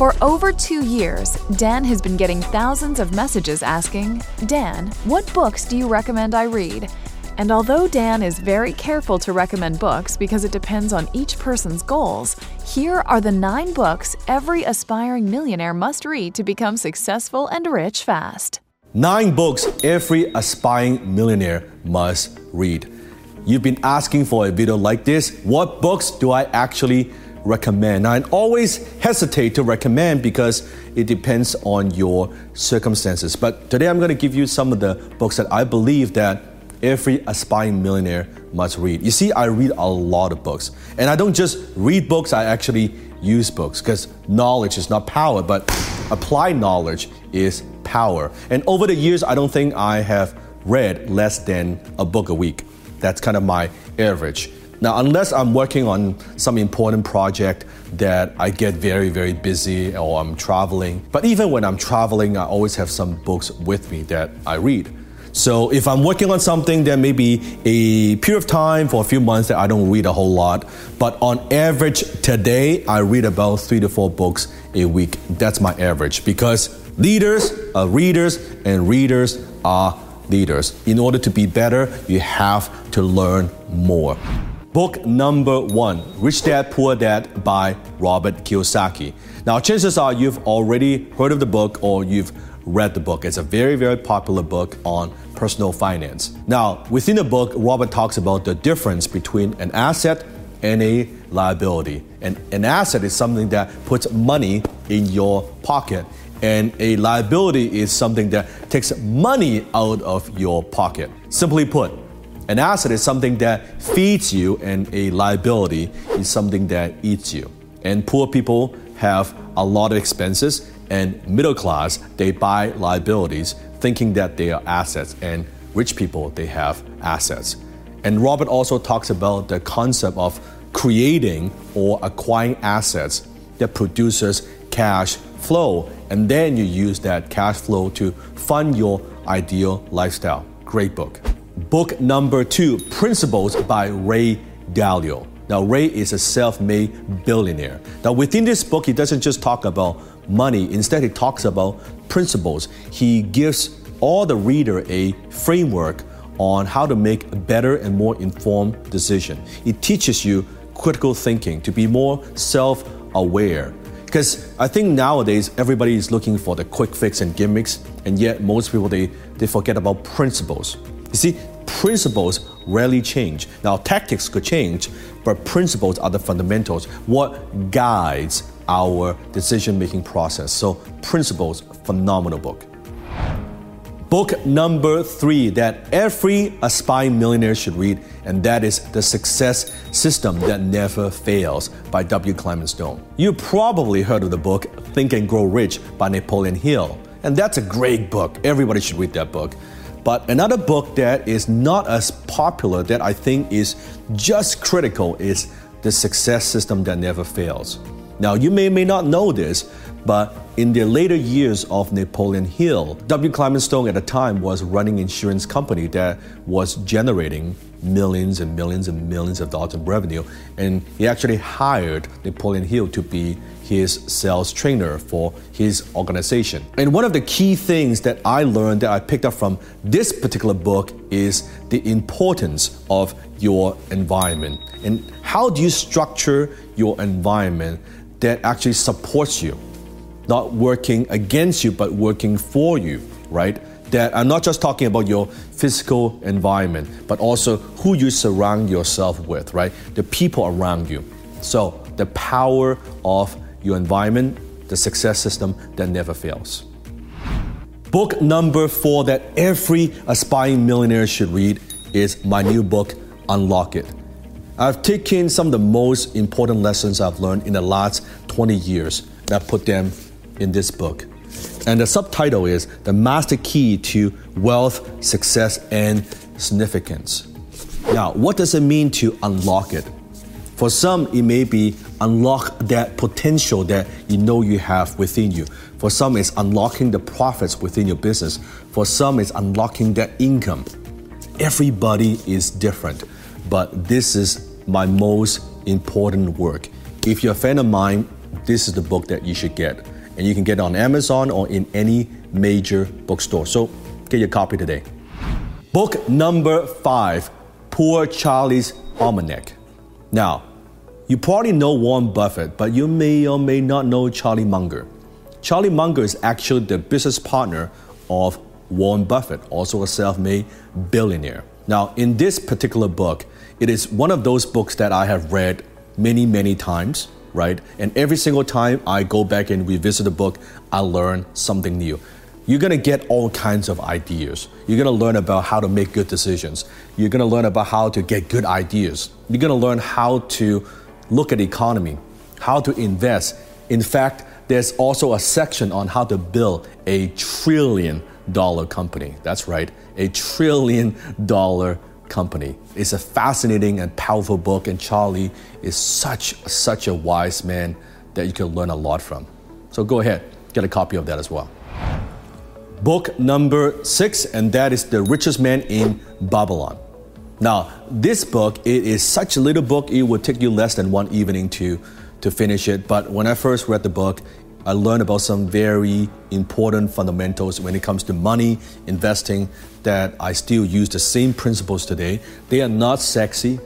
For over two years, Dan has been getting thousands of messages asking, Dan, what books do you recommend I read? And although Dan is very careful to recommend books because it depends on each person's goals, here are the nine books every aspiring millionaire must read to become successful and rich fast. Nine books every aspiring millionaire must read. You've been asking for a video like this. What books do I actually recommend? I always hesitate to recommend because it depends on your circumstances. But today I'm going to give you some of the books that I believe that every aspiring millionaire must read. You see, I read a lot of books. And I don't just read books, I actually use books because knowledge is not power, but applied knowledge is power. And over the years, I don't think I have read less than a book a week. That's kind of my average. Now, unless I'm working on some important project that I get very, very busy or I'm traveling, but even when I'm traveling, I always have some books with me that I read. So if I'm working on something, there may be a period of time for a few months that I don't read a whole lot. But on average, today, I read about three to four books a week. That's my average because leaders are readers and readers are leaders. In order to be better, you have to learn more. Book number one Rich Dad Poor Dad by Robert Kiyosaki. Now, chances are you've already heard of the book or you've read the book. It's a very, very popular book on personal finance. Now, within the book, Robert talks about the difference between an asset and a liability. And an asset is something that puts money in your pocket, and a liability is something that takes money out of your pocket. Simply put, an asset is something that feeds you, and a liability is something that eats you. And poor people have a lot of expenses, and middle class, they buy liabilities thinking that they are assets, and rich people, they have assets. And Robert also talks about the concept of creating or acquiring assets that produces cash flow and then you use that cash flow to fund your ideal lifestyle. Great book. Book number two Principles by Ray Dalio. Now, Ray is a self made billionaire. Now, within this book, he doesn't just talk about money, instead, he talks about principles. He gives all the reader a framework on how to make a better and more informed decision. It teaches you critical thinking to be more self aware because I think nowadays everybody is looking for the quick fix and gimmicks, and yet most people they, they forget about principles. You see, principles rarely change. Now tactics could change, but principles are the fundamentals, what guides our decision-making process. So principles, phenomenal book. Book number three that every aspiring millionaire should read, and that is The Success System That Never Fails by W. Clement Stone. You probably heard of the book Think and Grow Rich by Napoleon Hill, and that's a great book. Everybody should read that book. But another book that is not as popular that I think is just critical is The Success System That Never Fails. Now, you may may not know this, but in the later years of Napoleon Hill, W. Clement Stone at the time was running an insurance company that was generating millions and millions and millions of dollars in revenue. And he actually hired Napoleon Hill to be his sales trainer for his organization. And one of the key things that I learned that I picked up from this particular book is the importance of your environment. And how do you structure your environment that actually supports you? Not working against you, but working for you, right? That I'm not just talking about your physical environment, but also who you surround yourself with, right? The people around you. So, the power of your environment, the success system that never fails. Book number four that every aspiring millionaire should read is my new book, Unlock It. I've taken some of the most important lessons I've learned in the last 20 years that put them in this book. And the subtitle is The Master Key to Wealth, Success, and Significance. Now, what does it mean to unlock it? For some, it may be unlock that potential that you know you have within you. For some, it's unlocking the profits within your business. For some, it's unlocking that income. Everybody is different, but this is my most important work. If you're a fan of mine, this is the book that you should get. And you can get it on Amazon or in any major bookstore. So get your copy today. Book number five Poor Charlie's Almanac. Now, you probably know Warren Buffett, but you may or may not know Charlie Munger. Charlie Munger is actually the business partner of Warren Buffett, also a self made billionaire. Now, in this particular book, it is one of those books that I have read many, many times, right? And every single time I go back and revisit the book, I learn something new. You're gonna get all kinds of ideas. You're gonna learn about how to make good decisions. You're gonna learn about how to get good ideas. You're gonna learn how to look at the economy, how to invest. In fact, there's also a section on how to build a trillion dollar company. That's right, a trillion dollar company. It's a fascinating and powerful book, and Charlie is such such a wise man that you can learn a lot from. So go ahead, get a copy of that as well. Book number six, and that is The Richest Man in Babylon. Now, this book, it is such a little book, it would take you less than one evening to, to finish it. But when I first read the book, I learned about some very important fundamentals when it comes to money, investing, that I still use the same principles today. They are not sexy,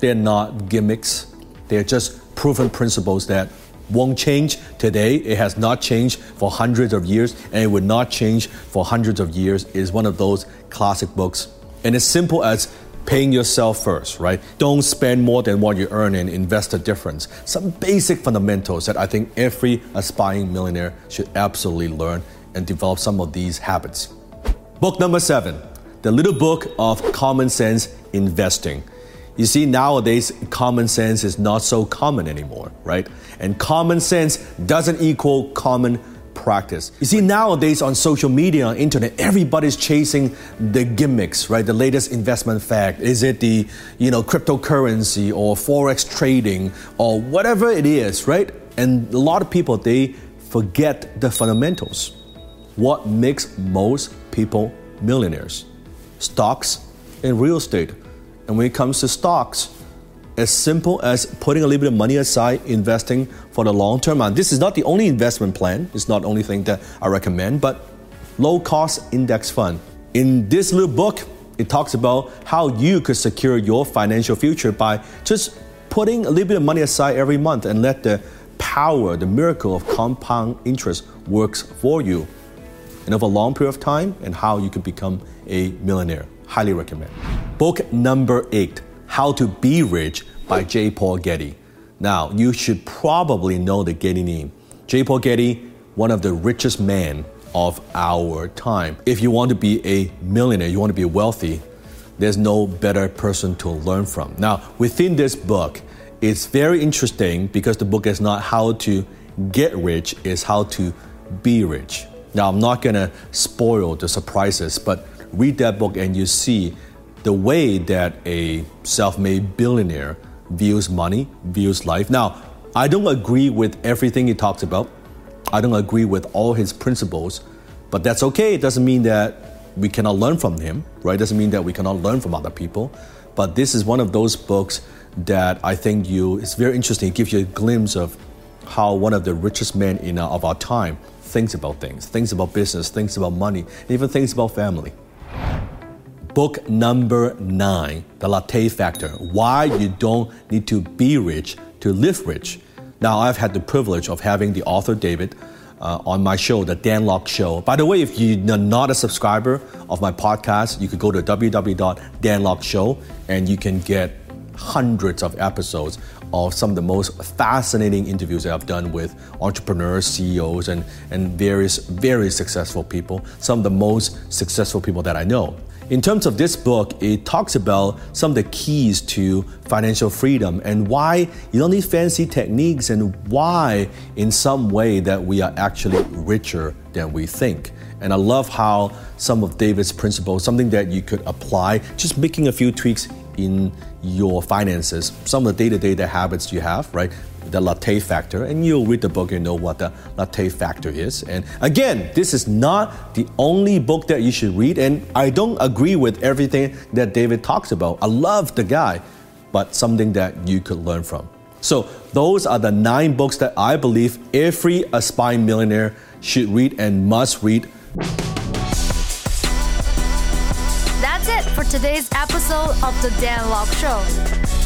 they're not gimmicks, they're just proven principles that won't change today. It has not changed for hundreds of years, and it will not change for hundreds of years. It is one of those classic books. And as simple as paying yourself first, right? Don't spend more than what you earn and invest the difference. Some basic fundamentals that I think every aspiring millionaire should absolutely learn and develop some of these habits. Book number seven The Little Book of Common Sense Investing. You see, nowadays, common sense is not so common anymore, right? And common sense doesn't equal common practice. You see, nowadays on social media, on internet, everybody's chasing the gimmicks, right? The latest investment fact. Is it the, you know, cryptocurrency or forex trading or whatever it is, right? And a lot of people they forget the fundamentals. What makes most people millionaires? Stocks and real estate. And when it comes to stocks, as simple as putting a little bit of money aside, investing for the long term. And this is not the only investment plan, it's not the only thing that I recommend, but low cost index fund. In this little book, it talks about how you could secure your financial future by just putting a little bit of money aside every month and let the power, the miracle of compound interest works for you. And over a long period of time, and how you can become a millionaire. Highly recommend. Book number eight how to Be Rich by J. Paul Getty. Now, you should probably know the Getty name. J. Paul Getty, one of the richest men of our time. If you want to be a millionaire, you want to be wealthy, there's no better person to learn from. Now, within this book, it's very interesting because the book is not how to get rich, it's how to be rich. Now, I'm not gonna spoil the surprises, but read that book and you see the way that a self made billionaire views money, views life. Now, I don't agree with everything he talks about. I don't agree with all his principles, but that's okay. It doesn't mean that we cannot learn from him, right? It doesn't mean that we cannot learn from other people. But this is one of those books that I think you it's very interesting. It gives you a glimpse of how one of the richest men in uh, of our time thinks about things, thinks about business, thinks about money, even thinks about family book number nine, The Latte Factor Why You Don't Need to Be Rich to Live Rich. Now, I've had the privilege of having the author David uh, on my show, The Dan Lok Show. By the way, if you're not a subscriber of my podcast, you could go to www.danlokshow and you can get hundreds of episodes of some of the most fascinating interviews that I've done with entrepreneurs, CEOs, and, and various, very successful people, some of the most successful people that I know. In terms of this book, it talks about some of the keys to financial freedom and why you don't need fancy techniques and why, in some way, that we are actually richer than we think. And I love how some of David's principles, something that you could apply, just making a few tweaks in your finances, some of the day to day habits you have, right? The latte factor, and you'll read the book and know what the latte factor is. And again, this is not the only book that you should read, and I don't agree with everything that David talks about. I love the guy, but something that you could learn from. So, those are the nine books that I believe every aspiring millionaire should read and must read That's it for today's episode of The Dan Lok Show.